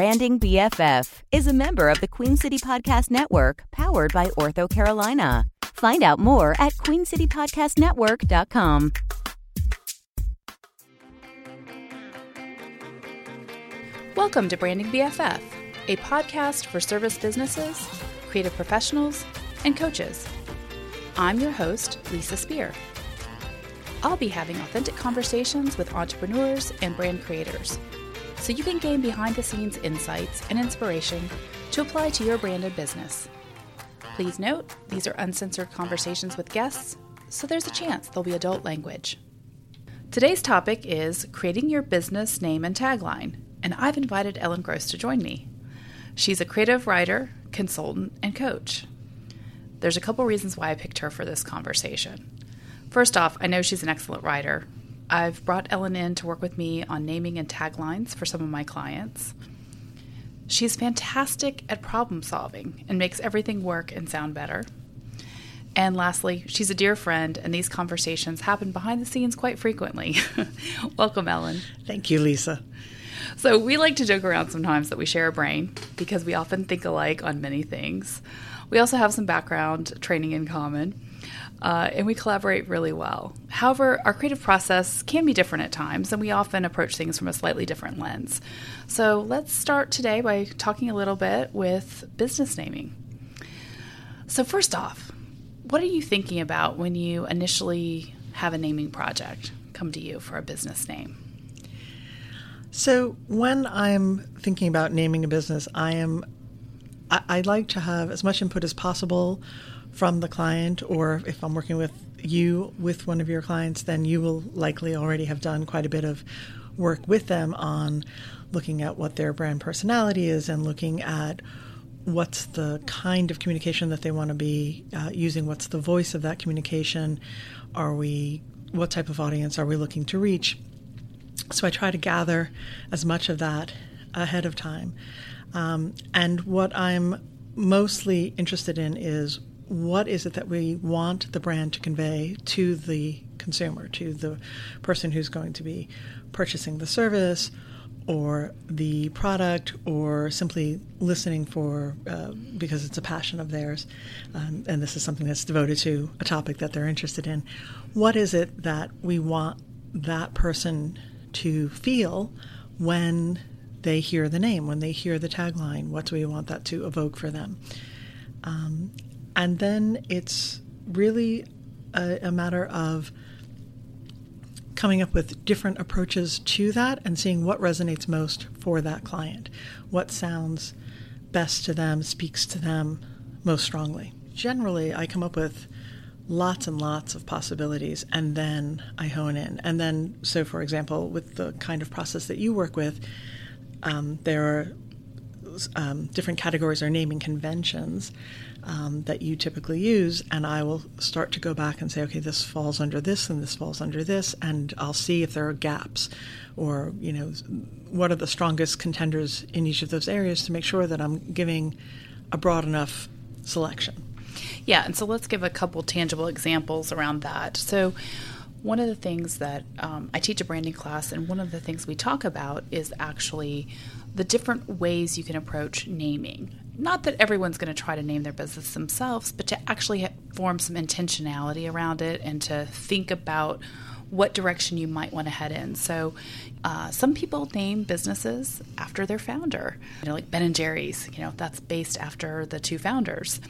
Branding BFF is a member of the Queen City Podcast Network, powered by Ortho Carolina. Find out more at queencitypodcastnetwork.com. Welcome to Branding BFF, a podcast for service businesses, creative professionals, and coaches. I'm your host, Lisa Speer. I'll be having authentic conversations with entrepreneurs and brand creators so you can gain behind the scenes insights and inspiration to apply to your branded business. Please note, these are uncensored conversations with guests, so there's a chance there'll be adult language. Today's topic is creating your business name and tagline, and I've invited Ellen Gross to join me. She's a creative writer, consultant, and coach. There's a couple reasons why I picked her for this conversation. First off, I know she's an excellent writer, I've brought Ellen in to work with me on naming and taglines for some of my clients. She's fantastic at problem solving and makes everything work and sound better. And lastly, she's a dear friend, and these conversations happen behind the scenes quite frequently. Welcome, Ellen. Thank you, Lisa. So, we like to joke around sometimes that we share a brain because we often think alike on many things. We also have some background training in common uh, and we collaborate really well. However, our creative process can be different at times, and we often approach things from a slightly different lens. So let's start today by talking a little bit with business naming. So, first off, what are you thinking about when you initially have a naming project come to you for a business name? So, when I'm thinking about naming a business, I am I, I like to have as much input as possible from the client, or if I'm working with you with one of your clients, then you will likely already have done quite a bit of work with them on looking at what their brand personality is and looking at what's the kind of communication that they want to be uh, using, what's the voice of that communication, are we, what type of audience are we looking to reach? So I try to gather as much of that ahead of time. Um, and what I'm mostly interested in is what is it that we want the brand to convey to the consumer, to the person who's going to be purchasing the service or the product or simply listening for uh, because it's a passion of theirs um, and this is something that's devoted to a topic that they're interested in. What is it that we want that person to feel when they hear the name when they hear the tagline? What do we want that to evoke for them? Um, and then it's really a, a matter of coming up with different approaches to that and seeing what resonates most for that client, what sounds best to them, speaks to them most strongly. Generally, I come up with lots and lots of possibilities and then I hone in. And then, so for example, with the kind of process that you work with, um, there are um, different categories or naming conventions um, that you typically use, and I will start to go back and say, okay, this falls under this and this falls under this, and I'll see if there are gaps or, you know, what are the strongest contenders in each of those areas to make sure that I'm giving a broad enough selection. Yeah, and so let's give a couple tangible examples around that. So, one of the things that um, I teach a branding class, and one of the things we talk about is actually the different ways you can approach naming. Not that everyone's going to try to name their business themselves, but to actually form some intentionality around it and to think about what direction you might want to head in. So, uh, some people name businesses after their founder, you know, like Ben and Jerry's. You know, that's based after the two founders,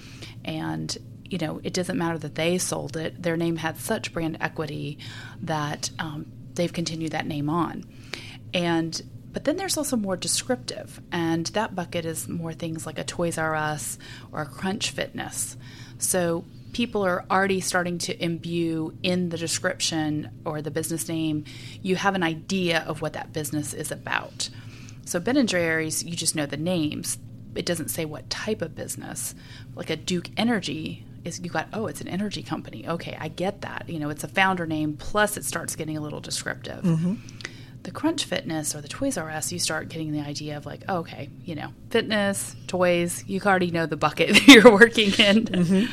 and you know, it doesn't matter that they sold it. Their name had such brand equity that um, they've continued that name on, and but then there's also more descriptive, and that bucket is more things like a Toys R Us or a Crunch Fitness. So people are already starting to imbue in the description or the business name, you have an idea of what that business is about. So Ben and Jerry's, you just know the names. It doesn't say what type of business. Like a Duke Energy is you got oh it's an energy company. Okay, I get that. You know, it's a founder name plus it starts getting a little descriptive. Mm-hmm the Crunch Fitness or the Toys R Us, you start getting the idea of like, oh, okay, you know, fitness, toys, you already know the bucket that you're working in. Mm-hmm.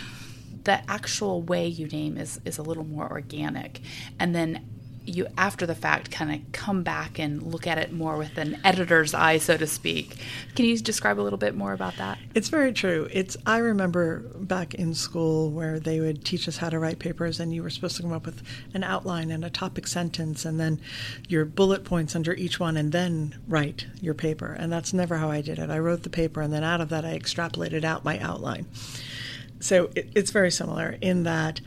The actual way you name is is a little more organic, and then you after the fact kind of come back and look at it more with an editor's eye so to speak. Can you describe a little bit more about that? It's very true. It's i remember back in school where they would teach us how to write papers and you were supposed to come up with an outline and a topic sentence and then your bullet points under each one and then write your paper. And that's never how i did it. I wrote the paper and then out of that i extrapolated out my outline. So it, it's very similar in that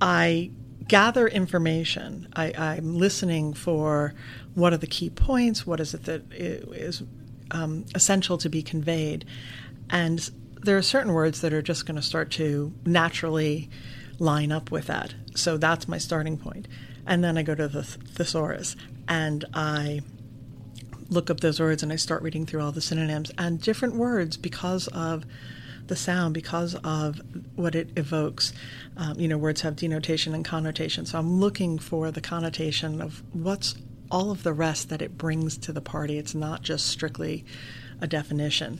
i gather information. I, I'm listening for what are the key points, what is it that is um, essential to be conveyed. And there are certain words that are just going to start to naturally line up with that. So that's my starting point. And then I go to the thesaurus and I look up those words and I start reading through all the synonyms and different words because of the sound because of what it evokes. Um, you know, words have denotation and connotation. So I'm looking for the connotation of what's all of the rest that it brings to the party. It's not just strictly a definition.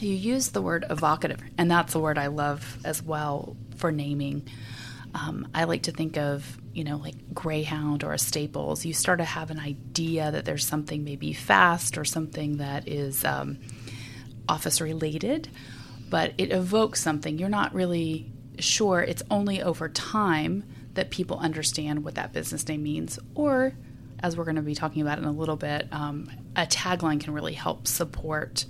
You use the word evocative, and that's a word I love as well for naming. Um, I like to think of, you know, like Greyhound or Staples. You start to have an idea that there's something maybe fast or something that is um, office related but it evokes something. You're not really sure. It's only over time that people understand what that business name means. Or, as we're going to be talking about in a little bit, um, a tagline can really help support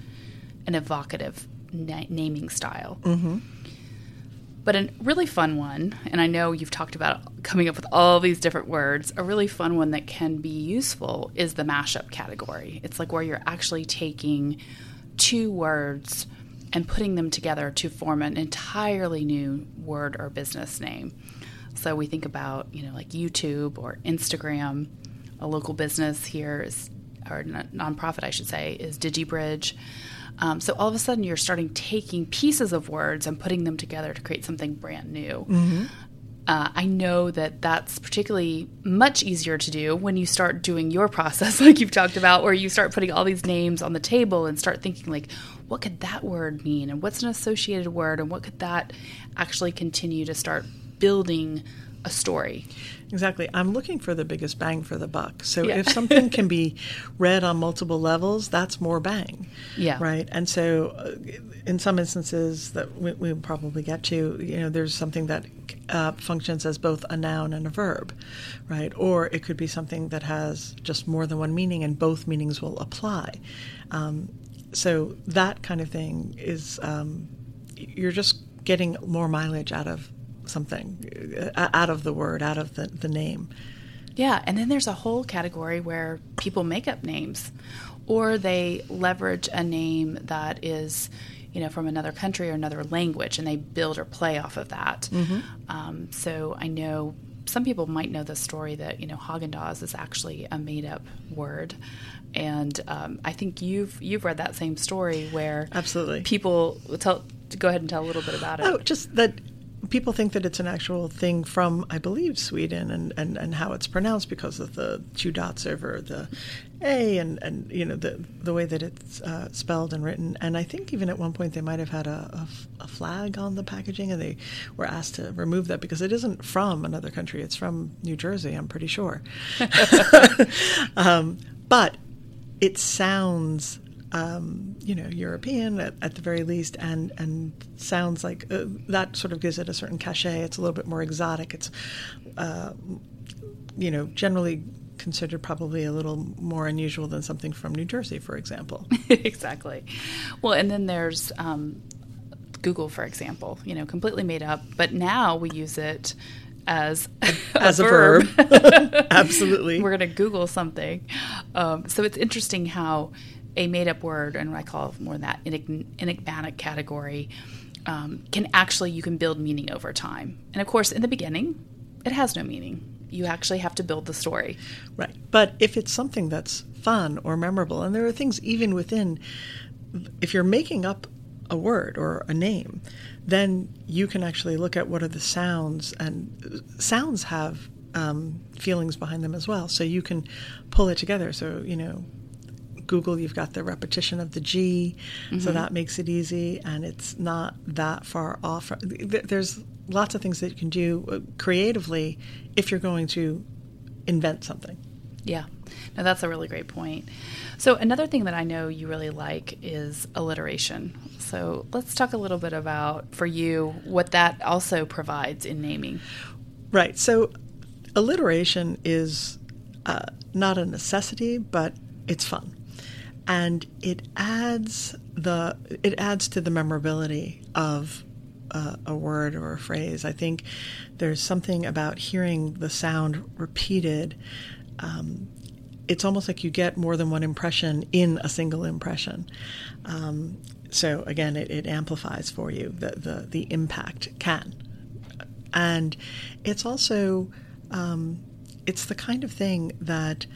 an evocative na- naming style. Mm-hmm. But a really fun one, and I know you've talked about coming up with all these different words, a really fun one that can be useful is the mashup category. It's like where you're actually taking two words and putting them together to form an entirely new word or business name. So we think about, you know, like YouTube or Instagram. A local business here is, or nonprofit, I should say, is DigiBridge. Um, so all of a sudden, you're starting taking pieces of words and putting them together to create something brand new. Mm-hmm. Uh, I know that that's particularly much easier to do when you start doing your process, like you've talked about, where you start putting all these names on the table and start thinking, like, what could that word mean? And what's an associated word? And what could that actually continue to start building a story? Exactly. I'm looking for the biggest bang for the buck. So yeah. if something can be read on multiple levels, that's more bang. Yeah. Right. And so uh, in some instances that we, we probably get to, you know, there's something that uh, functions as both a noun and a verb, right? Or it could be something that has just more than one meaning and both meanings will apply. Um, so that kind of thing is um, you're just getting more mileage out of something, uh, out of the word, out of the, the name. Yeah, and then there's a whole category where people make up names or they leverage a name that is you know from another country or another language and they build or play off of that mm-hmm. um, so i know some people might know the story that you know Haagen-Dazs is actually a made-up word, and um, I think you've you've read that same story where absolutely people tell go ahead and tell a little bit about it. Oh, just that people think that it's an actual thing from, I believe, Sweden and, and, and how it's pronounced because of the two dots over the A and, and you know the the way that it's uh, spelled and written. And I think even at one point they might have had a, a, a, flag on the packaging and they were asked to remove that because it isn't from another country. It's from New Jersey, I'm pretty sure. um, but it sounds um, you know, European at, at, the very least, and and sounds like uh, that sort of gives it a certain cachet. It's a little bit more exotic. It's, uh, you know, generally considered probably a little more unusual than something from New Jersey, for example. exactly. Well, and then there's um, Google, for example. You know, completely made up, but now we use it as as a, a verb. verb. Absolutely. We're going to Google something. Um, so it's interesting how a made up word, and I call more that enigmatic category, um, can actually, you can build meaning over time. And of course, in the beginning, it has no meaning. You actually have to build the story. Right. But if it's something that's fun or memorable, and there are things even within, if you're making up a word or a name, then you can actually look at what are the sounds, and sounds have um, feelings behind them as well. So you can pull it together. So, you know, Google, you've got the repetition of the G, mm-hmm. so that makes it easy, and it's not that far off. There's lots of things that you can do uh, creatively if you're going to invent something. Yeah. No, that's a really great point. So, another thing that I know you really like is alliteration. So, let's talk a little bit about, for you, what that also provides in naming. Right. So, alliteration is uh, not a necessity, but it's fun, and it adds the it adds to the memorability of uh, a word or a phrase. I think there's something about hearing the sound repeated. Um, it's almost like you get more than one impression in a single impression. Um, so again, it, it, amplifies for you the, the, the impact can, and it's also um, it's the kind of thing that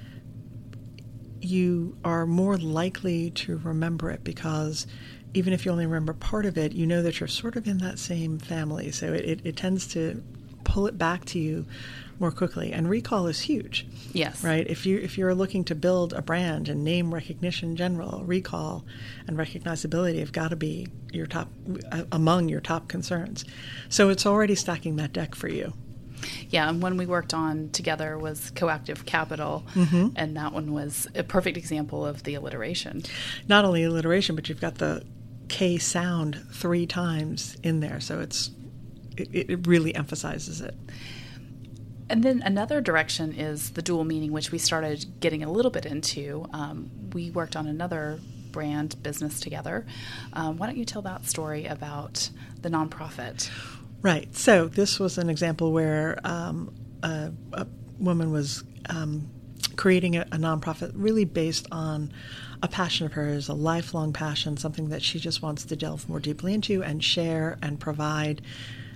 you are more likely to remember it because even if you only remember part of it, you know that you're sort of in that same family. So it, it, it tends to pull it back to you more quickly. And recall is huge. Yes. Right. If you if you're looking to build a brand and name recognition general, recall and recognizability have got to be your top uh, among your top concerns. So it's already stacking that deck for you. Yeah, and one we worked on together was Coactive Capital, mm-hmm. and that one was a perfect example of the alliteration. Not only alliteration, but you've got the K sound three times in there, so it's it, it really emphasizes it. And then another direction is the dual meaning, which we started getting a little bit into. Um, we worked on another brand business together. Um, why don't you tell that story about the nonprofit? Right. So this was an example where um, a, a, woman was um, creating a, a nonprofit really based on a passion of hers, a lifelong passion, something that she just wants to delve more deeply into and share and provide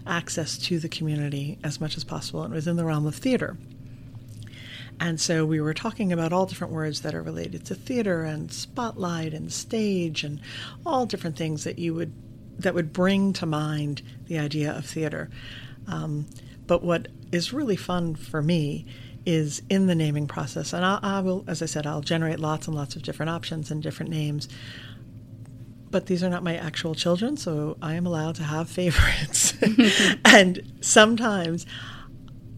access to the community as much as possible. And it was in the realm of theater. And so we were talking about all different words that are related to theater and spotlight and stage and all different things that you would that would bring to mind the idea of theater. Um, but what is really fun for me is in the naming process, and I, I will, as I said, I'll generate lots and lots of different options and different names but these are not my actual children, so I am allowed to have favorites. and sometimes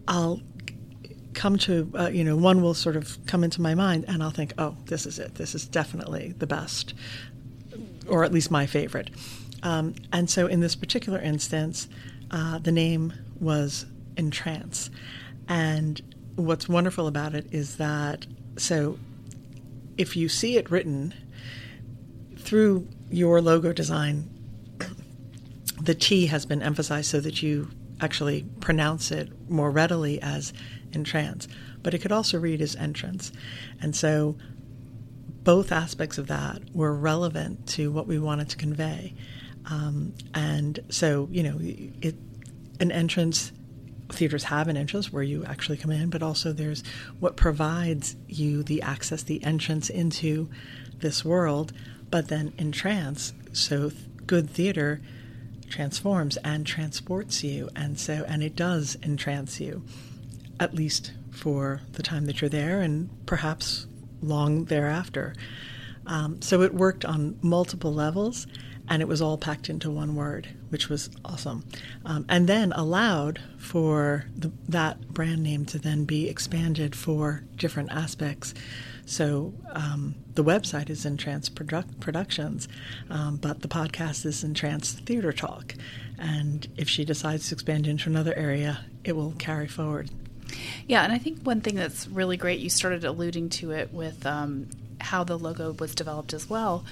I'll come to, uh, you know, one will sort of come into my mind, and I'll think, oh, this is it. This is definitely the best, or at least my favorite. Um, and so in this particular instance, uh, the name was Entrance. And what's wonderful about it is that, so if you see it written through your logo design, the T has been emphasized so that you actually pronounce it more readily as entrance, but it could also read as entrance. And so both aspects of that were relevant to what we wanted to convey. Um, and so, you know, it, an entrance, theaters have an entrance where you actually come in, but also there's what provides you the access, the entrance into this world. But then in trance, so good theater transforms and transports you, and so and it does entrance you, at least for the time that you're there, and perhaps long thereafter. Um, so it worked on multiple levels, and it was all packed into one word, which was awesome. Um, and then allowed for the, that brand name to then be expanded for different aspects. So um, the website is Entrance Produ- Productions, um, but the podcast is in Entrance Theater Talk. And if she decides to expand into another area, it will carry forward. Yeah, and I think one thing that's really great, you started alluding to it with um, how the logo was developed as well.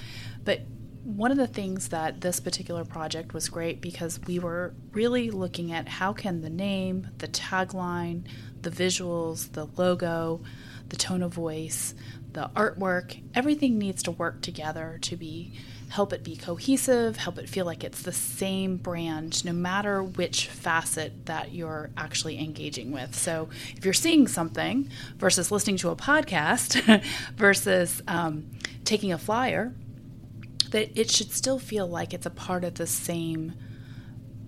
But one of the things that this particular project was great because we were really looking at how can the name, the tagline, the visuals, the logo, the tone of voice, the artwork, everything needs to work together to be help it be cohesive, help it feel like it's the same brand no matter which facet that you're actually engaging with. So if you're seeing something versus listening to a podcast versus um, taking a flyer, that it should still feel like it's a part of the same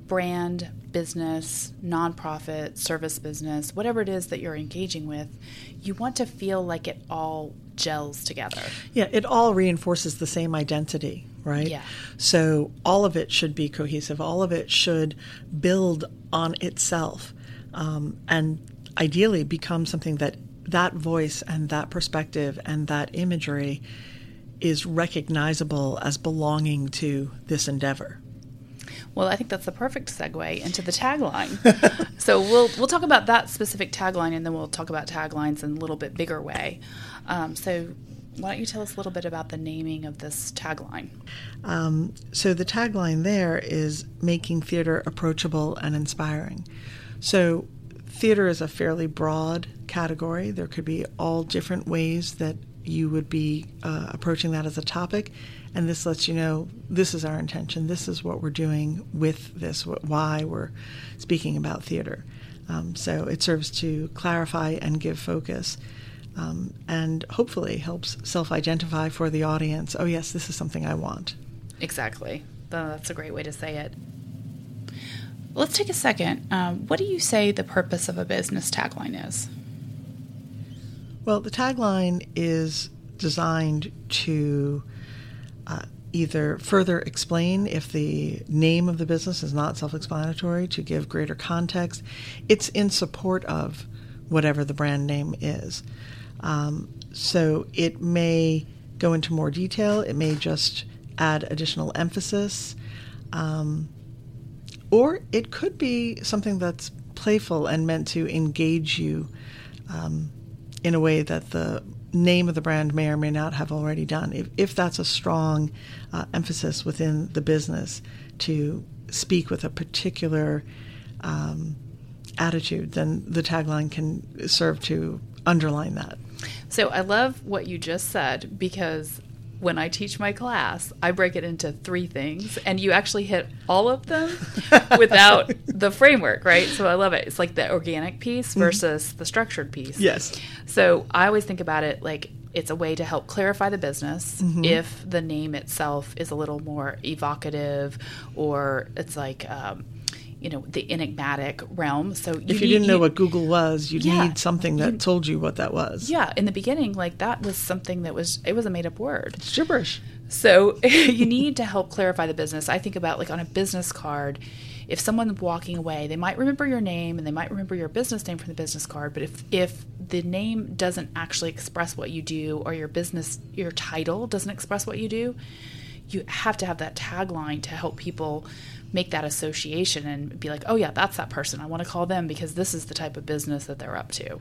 brand, business, nonprofit, service business, whatever it is that you're engaging with, you want to feel like it all gels together. Yeah, it all reinforces the same identity, right? Yeah. So all of it should be cohesive, all of it should build on itself um, and ideally become something that that voice and that perspective and that imagery is recognizable as belonging to this endeavor. Well, I think that's the perfect segue into the tagline. so we'll we'll talk about that specific tagline, and then we'll talk about taglines in a little bit bigger way. Um, so, why don't you tell us a little bit about the naming of this tagline? Um, so the tagline there is making theater approachable and inspiring. So theater is a fairly broad category. There could be all different ways that you would be uh, approaching that as a topic. And this lets you know this is our intention, this is what we're doing with this, why we're speaking about theater. Um, so it serves to clarify and give focus. Um, and hopefully helps self identify for the audience oh, yes, this is something I want. Exactly. That's a great way to say it. Let's take a second. Um, what do you say the purpose of a business tagline is? Well, the tagline is designed to uh, either further explain if the name of the business is not self explanatory, to give greater context. It's in support of whatever the brand name is. Um, so it may go into more detail, it may just add additional emphasis. Um, or it could be something that's playful and meant to engage you um, in a way that the name of the brand may or may not have already done. If, if that's a strong uh, emphasis within the business to speak with a particular um, attitude, then the tagline can serve to underline that. So I love what you just said because when I teach my class, I break it into three things, and you actually hit all of them without the framework, right? So I love it. It's like the organic piece mm-hmm. versus mm-hmm. the structured piece. Yes. So I always think about it like it's a way to help clarify the business mm-hmm. if the name itself is a little more evocative or it's like, um, you know the enigmatic realm. So you if you need, didn't know you, what Google was, you yeah, need something that you, told you what that was. Yeah, in the beginning, like that was something that was it was a made up word. It's gibberish. So you need to help clarify the business. I think about like on a business card. If someone's walking away, they might remember your name and they might remember your business name from the business card. But if if the name doesn't actually express what you do, or your business your title doesn't express what you do, you have to have that tagline to help people make that association and be like, oh, yeah, that's that person. I want to call them because this is the type of business that they're up to.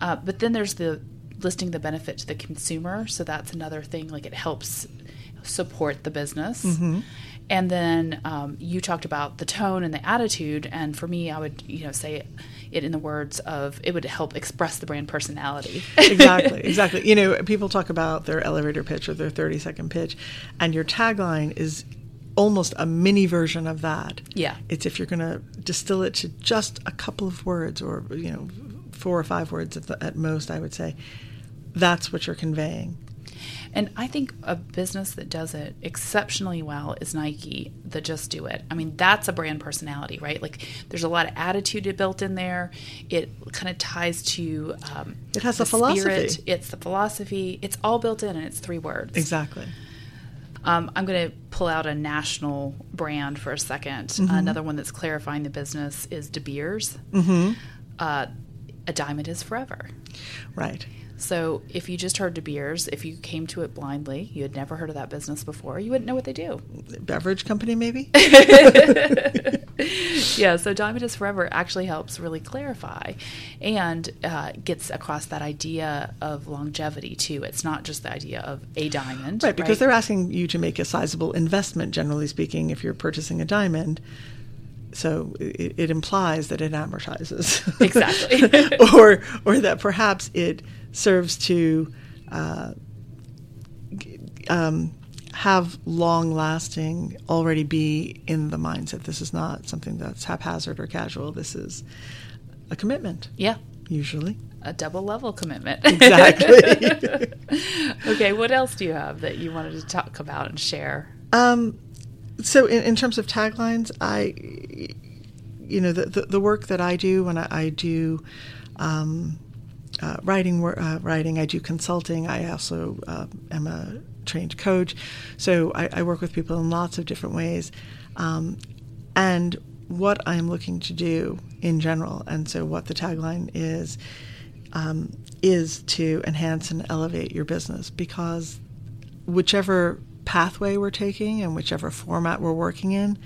Uh, but then there's the listing the benefit to the consumer. So that's another thing, like it helps support the business. Mm-hmm. And then um, you talked about the tone and the attitude. And for me, I would, you know, say it in the words of it would help express the brand personality. exactly, exactly. You know, people talk about their elevator pitch or their 30 second pitch, and your tagline is almost a mini version of that. Yeah. It's if you're going to distill it to just a couple of words or, you know, four or five words at, the, at most, I would say, that's what you're conveying. And I think a business that does it exceptionally well is Nike, the Just Do It. I mean, that's a brand personality, right? Like, there's a lot of attitude built in there. It kind of ties to um, it has the a philosophy. Spirit. It's the philosophy. It's all built in, and it's three words. Exactly. Um, I'm going to pull out a national brand for a 2nd mm-hmm. Another one that's clarifying the business is De Beers. Mm-hmm. Uh, a diamond is forever. Right. So if you just heard De Beers, if you came to it blindly, you had never heard of that business before, you wouldn't know what they do. Beverage company, maybe? yeah, so Diamond is Forever actually helps really clarify and uh, gets across that idea of longevity too. It's not just the idea of a diamond. Right, because right? they're asking you to make a sizable investment, generally speaking, if you're purchasing a diamond so it, it, implies that it amortizes exactly or or that perhaps it serves to uh, um, have long lasting, already be in the mindset. This is not something that's haphazard or casual. This is a commitment. Yeah. Usually. A double level commitment. Exactly. okay, what else do you have that you wanted to talk about and share? Um, so, in, in terms of taglines, I, you know, the, the, the work that I do when I, I do um, uh, writing, uh, writing. I do consulting. I also uh, am a trained coach, so I, I, work with people in lots of different ways. Um, and what I'm looking to do in general, and so what the tagline is, um, is to enhance and elevate your business because whichever pathway we're taking and whichever format we're working in,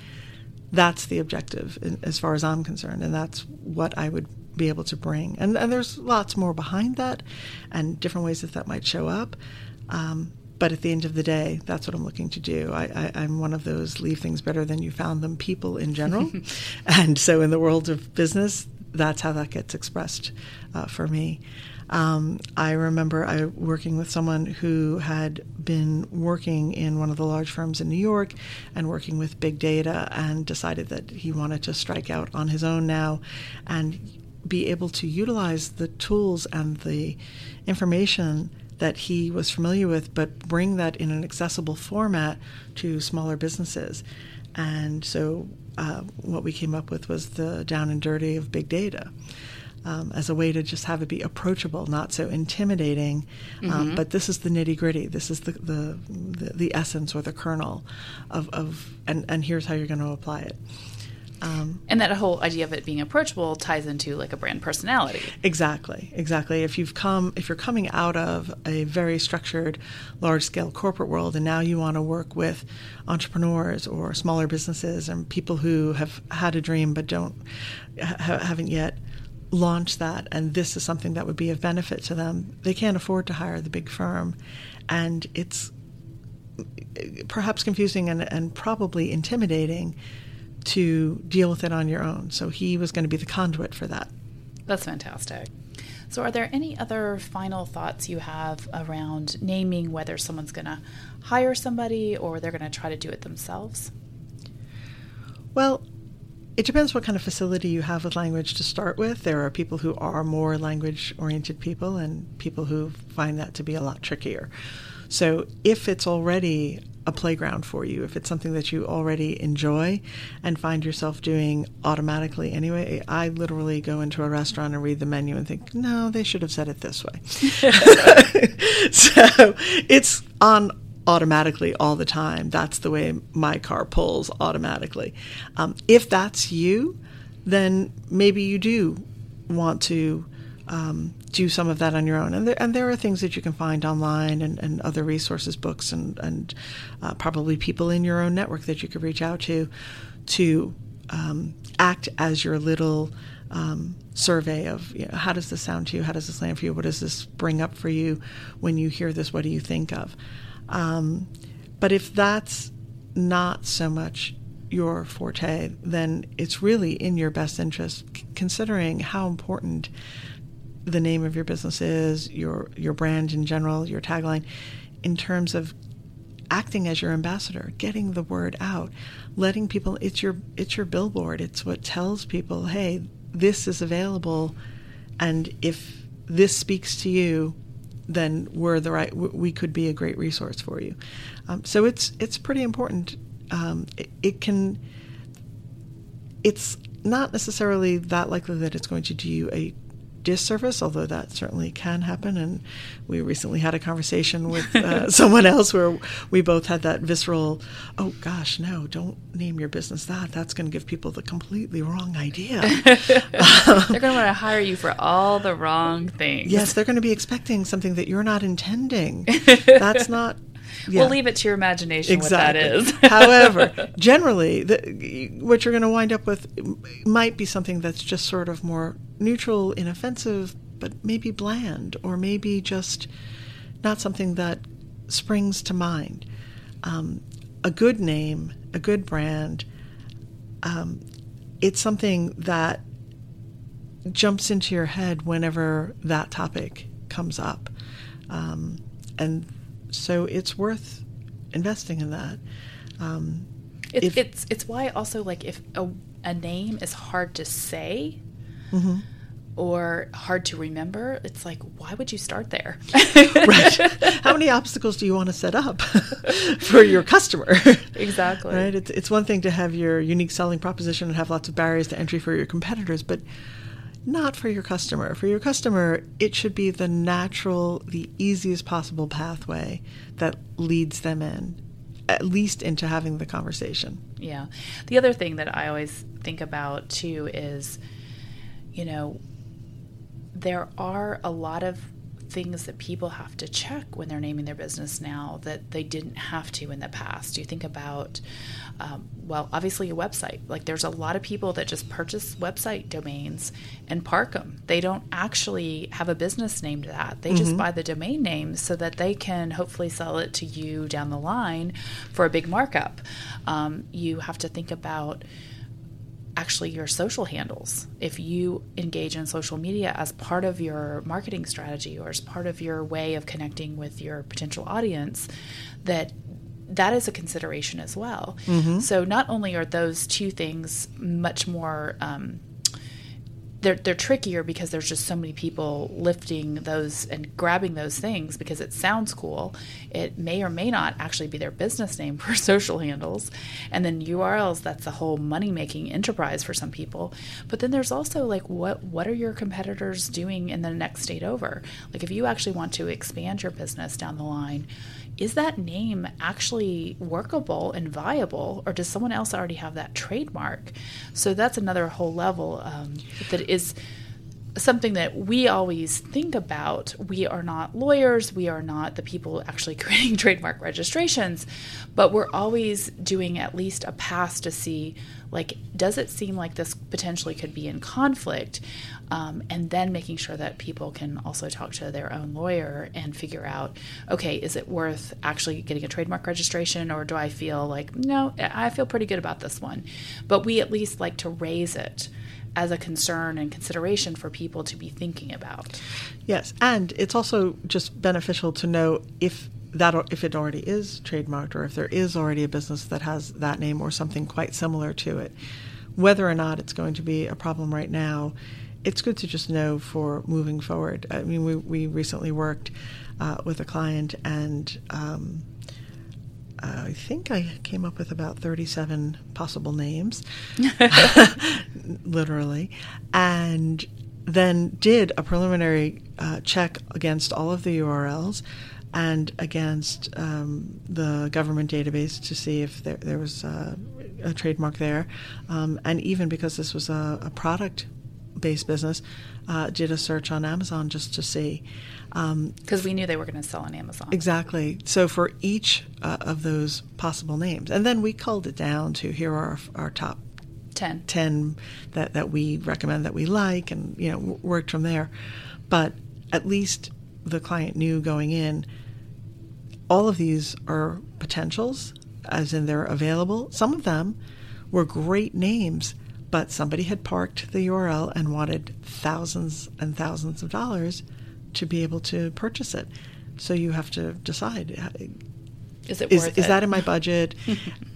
that's the objective as far as I'm concerned, and that's what I would be able to bring. And, and there's lots more behind that, and different ways that that might show up. Um, but at the end of the day, that's what I'm looking to do. I, am one of those leave things better than you found them people in general. and so in the world of business, that's how that gets expressed uh, for me. Um, I remember I working with someone who had been working in one of the large firms in New York and working with big data and decided that he wanted to strike out on his own now and be able to utilize the tools and the information that he was familiar with, but bring that in an accessible format to smaller businesses. And so, uh, what we came up with was the down and dirty of big data. Um, as a way to just have it be approachable, not so intimidating. Um, mm-hmm. but this is the nitty gritty. This is the, the, the, the, essence or the kernel of, of and, and here's how you're going to apply it. Um, and that whole idea of it being approachable ties into like a brand personality. Exactly, exactly. If you've come, if you're coming out of a very structured, large-scale corporate world, and now you want to work with entrepreneurs or smaller businesses and people who have had a dream but don't ha- haven't yet launched that, and this is something that would be of benefit to them, they can't afford to hire the big firm, and it's perhaps confusing and, and probably intimidating to deal with it on your own. So he was going to be the conduit for that. That's fantastic. So, are there any other final thoughts you have around naming whether someone's going to hire somebody or they're going to try to do it themselves? Well, it depends what kind of facility you have with language to start with. There are people who are more language oriented people and people who find that to be a lot trickier. So, if it's already a playground for you, if it's something that you already enjoy and find yourself doing automatically anyway. I literally go into a restaurant and read the menu and think, no, they should have said it this way. so it's on automatically all the time. That's the way my car pulls automatically. Um, if that's you, then maybe you do want to um, do some of that on your own. And there, and there are things that you can find online and, and other resources, books, and, and uh, probably people in your own network that you could reach out to to um, act as your little um, survey of you know, how does this sound to you? How does this land for you? What does this bring up for you when you hear this? What do you think of? Um, but if that's not so much your forte, then it's really in your best interest, considering how important the name of your business is, your your brand in general, your tagline, in terms of acting as your ambassador, getting the word out, letting people it's your it's your billboard. It's what tells people, hey, this is available, and if this speaks to you, then we're the right. We could be a great resource for you. Um, so it's it's pretty important. Um, it, it can. It's not necessarily that likely that it's going to do you a disservice, although that certainly can happen. And we recently had a conversation with uh, someone else where we both had that visceral, oh gosh, no, don't name your business that. That's going to give people the completely wrong idea. they're going to want to hire you for all the wrong things. Yes, they're going to be expecting something that you're not intending. That's not yeah. We'll leave it to your imagination exactly. what that is. However, generally, the, what you're going to wind up with might be something that's just sort of more neutral, inoffensive, but maybe bland, or maybe just not something that springs to mind. Um, a good name, a good brand, um, it's something that jumps into your head whenever that topic comes up. Um, and so it's worth investing in that. Um, it's, if, it's it's why also like if a, a name is hard to say mm-hmm. or hard to remember, it's like why would you start there? right. How many obstacles do you want to set up for your customer? Exactly. Right. It's it's one thing to have your unique selling proposition and have lots of barriers to entry for your competitors, but not for your customer. For your customer, it should be the natural, the easiest possible pathway that leads them in, at least into having the conversation. Yeah. The other thing that I always think about too is, you know, there are a lot of things that people have to check when they're naming their business now that they didn't have to in the past. You think about, um, well, obviously a website. Like there's a lot of people that just purchase website domains and park them. They don't actually have a business named that. They mm-hmm. just buy the domain name so that they can hopefully sell it to you down the line for a big markup. Um, you have to think about actually your social handles. If you engage in social media as part of your marketing strategy or as part of your way of connecting with your potential audience, that that is a consideration as well. Mm-hmm. So not only are those two things much more um, they're they're trickier because there's just so many people lifting those and grabbing those things because it sounds cool. It may or may not actually be their business name for social handles, and then URLs. That's a whole money making enterprise for some people. But then there's also like what what are your competitors doing in the next state over? Like if you actually want to expand your business down the line is that name actually workable and viable, or does someone else already have that trademark? So that's another whole level um, that is something that we always think about. We are not lawyers, we are not the people actually creating trademark registrations, but we're always doing at least a pass to see like, does it seem like this potentially could be in conflict? Um, and then making sure that people can also talk to their own lawyer and figure out okay, is it worth actually getting a trademark registration, or do I feel like, no, I feel pretty good about this one? But we at least like to raise it as a concern and consideration for people to be thinking about. Yes, and it's also just beneficial to know if that if it already is trademarked or if there is already a business that has that name or something quite similar to it, whether or not it's going to be a problem right now, it's good to just know for moving forward. I mean, we, we recently worked uh, with a client and um, I think I came up with about 37 possible names, literally, and then did a preliminary uh, check against all of the URLs and against um, the government database to see if there, there was uh, a trademark there. Um, and even because this was a, a product based business, uh, did a search on Amazon just to see. Because um, we knew they were going to sell on Amazon. Exactly. So for each uh, of those possible names, and then we culled it down to here are our, our top 10. 10 that, that we recommend that we like and you know worked from there but at least the client knew going in all of these are potentials, as in they're available. Some of them were great names, but somebody had parked the URL and wanted thousands and thousands of dollars to be able to purchase it. So you have to decide is it is, is it? that in my budget?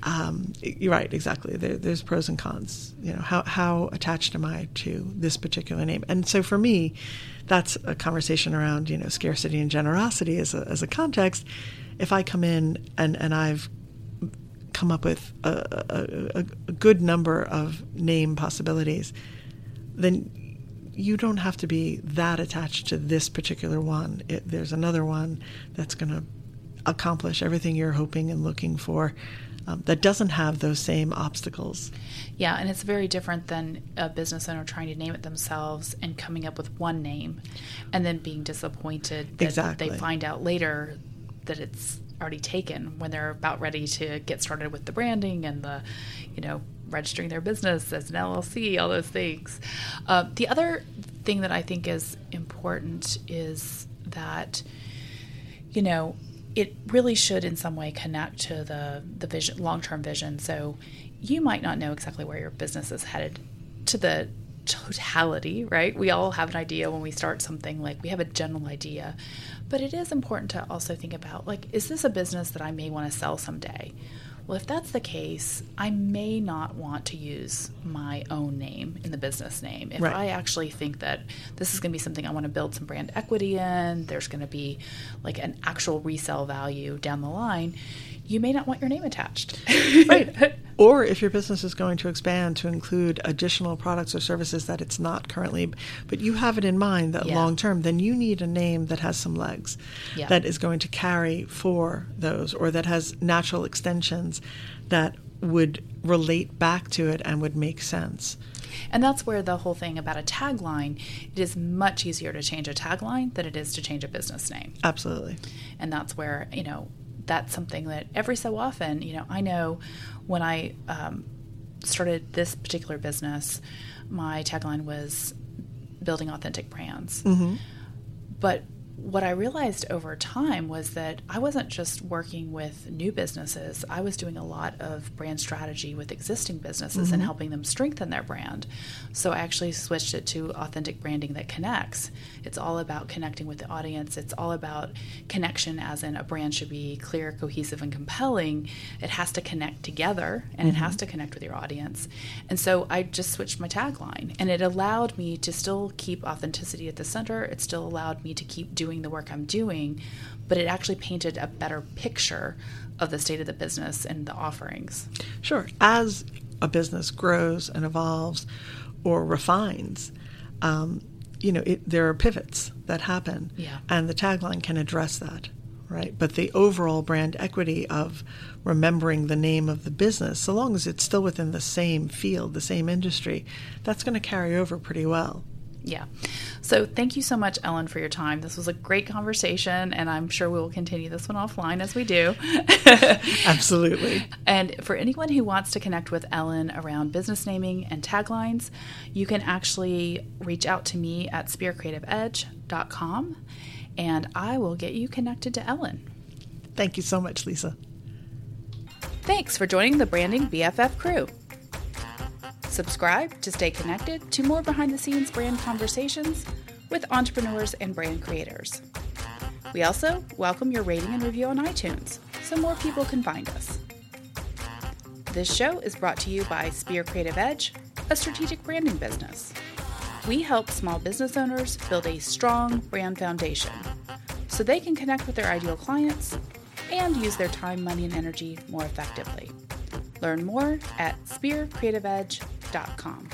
um, you're right, exactly. There, there's pros and cons. You know, how how attached am I to this particular name? And so for me, that's a conversation around you know scarcity and generosity as a as a context if I come in and, and I've come up with a, a, a good number of name possibilities, then you don't have to be that attached to this particular one. It, there's another one that's going to accomplish everything you're hoping and looking for um, that doesn't have those same obstacles. Yeah, and it's very different than a business owner trying to name it themselves and coming up with one name and then being disappointed that exactly. they find out later that it's already taken when they're about ready to get started with the branding and the, you know, registering their business as an LLC, all those things. Uh, the other thing that I think is important is that, you know, it really should in some way connect to the the vision, long term vision. So you might not know exactly where your business is headed to the totality, right? We all have an idea when we start something, like we have a general idea. But it is important to also think about like, is this a business that I may want to sell someday? Well, if that's the case, I may not want to use my own name in the business name. If right. I actually think that this is going to be something I want to build some brand equity in, there's going to be like an actual resale value down the line, you may not want your name attached. right. Or if your business is going to expand to include additional products or services that it's not currently, but you have it in mind that Yeah. long term, then you need a name that has some legs, Yeah. that is going to carry for those, or that has natural extensions that would relate back to it and would make sense. And that's where the whole thing about a tagline, it is much easier to change a tagline than it is to change a business name. Absolutely. And that's where, you know, that's something that every so often, you know, I know when I um, started this particular business, my tagline was building authentic brands. But what I realized over time was that I wasn't just working with new businesses, I was doing a lot of brand strategy with existing businesses and mm-hmm. helping them strengthen their brand. So I actually switched it to authentic branding that connects. It's all about connecting with the audience, it's all about connection, as in a brand should be clear, cohesive, and compelling. It has to connect together and it has mm-hmm. to connect with your audience. And so I just switched my tagline and it allowed me to still keep authenticity at the center. It still allowed me to keep doing the work I'm doing, but it actually painted a better picture of the state of the business and the offerings. Sure. As a business grows and evolves or refines, um, you know, it, there are pivots that happen, Yeah. and the tagline can address that, right? But the overall brand equity of remembering the name of the business, so long as it's still within the same field, the same industry, that's going to carry over pretty well. Yeah. So thank you so much, Ellen, for your time. This was a great conversation, and I'm sure we will continue this one offline as we do. Absolutely. And for anyone who wants to connect with Ellen around business naming and taglines, you can actually reach out to me at speercreativeedge.com and I will get you connected to Ellen. Thank you so much, Lisa. Thanks for joining the Branding BFF crew. Subscribe to stay connected to more behind the scenes brand conversations with entrepreneurs and brand creators. We also welcome your rating and review on iTunes so more people can find us. This show is brought to you by Speer Creative Edge, a strategic branding business. We help small business owners build a strong brand foundation so they can connect with their ideal clients and use their time, money, and energy more effectively. Learn more at speercreativeedge.com.